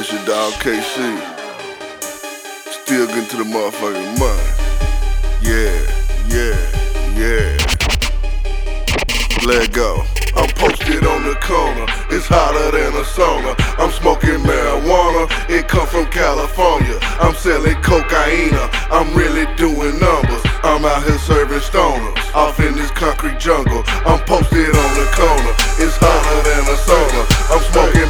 It's your dog KC. Still getting to the motherfucking money. Yeah, yeah, yeah. Let go. I'm posted on the corner. It's hotter than a sauna. I'm smoking marijuana. It come from California. I'm selling cocaine. I'm really doing numbers. I'm out here serving stoners. Off in this concrete jungle. I'm posted on the corner. It's hotter than a sauna. I'm smoking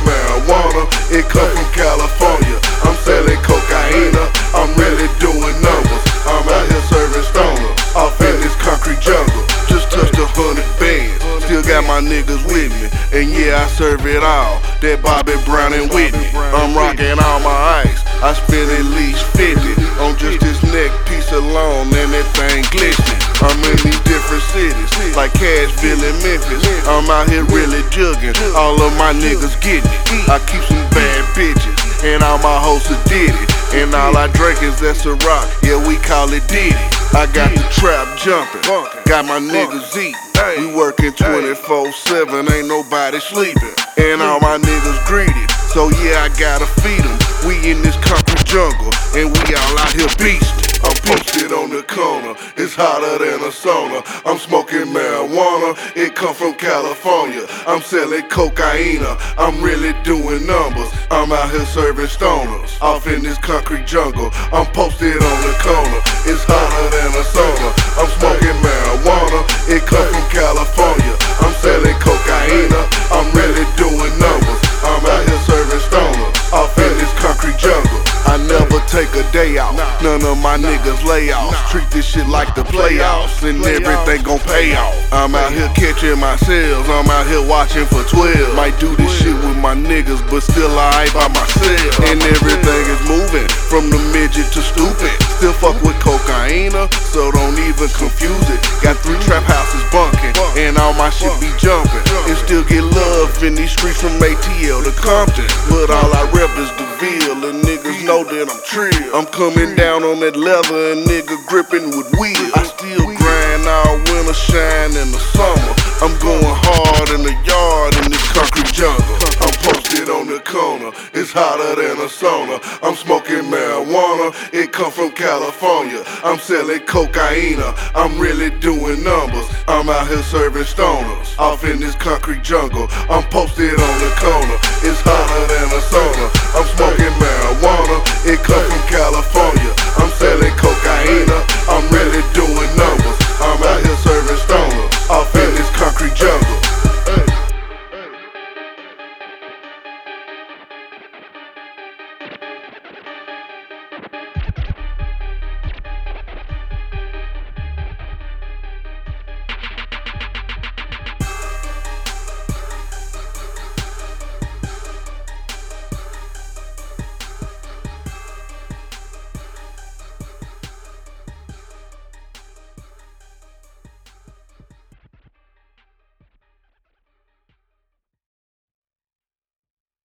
concrete jungle. Just touched a hundred bands. Still got my niggas with me. And yeah, I serve it all. That Bobby Brown and Whitney. I'm rocking all my ice. I spent at least 50 on just this neck piece alone, and that thing glistening. I'm in these different cities, like Cashville and Memphis. I'm out here really jugging. All of my niggas getting it. I keep some bad bitches, and all my hoes are did it. And all I drink is that's a rock, yeah, we call it Diddy. I got the trap jumping, got my niggas eating. We working 24 7, ain't nobody sleeping. And all my niggas greedy, so yeah, I gotta feed them. We in this concrete jungle, and we all out here beastin'. I'm posted on the corner, it's hotter than a sauna. I'm smoking marijuana, it come from California. I'm selling cocaine, I'm really doing numbers. I'm out here serving stoners, off in this concrete jungle. I'm posted on the corner, it's hotter than a sauna. I'm smoking day out. None of my niggas lay off. Treat this shit like the playoffs, and everything gon' pay off. I'm out here catching my sales. I'm out here watching for 12. Might do this shit with my niggas, but still I ain't by myself. And everything is moving from the midget to stupid. Still fuck with cocaine, so don't even confuse it. Got three trap houses bunking, and all my shit be jumping. And still get love in these streets from ATL to Compton. But all I rep is the Ville, and niggas know that I'm trill. I'm coming down on that leather and nigga gripping with wheel. I still grind all winter, corner, it's hotter than a sauna. I'm smoking marijuana, it come from California. I'm selling cocaine, I'm really doing numbers. I'm out here serving stoners, off in this concrete jungle. I'm posted on the corner, it's hotter than a sauna. I'm smoking marijuana, it come from California.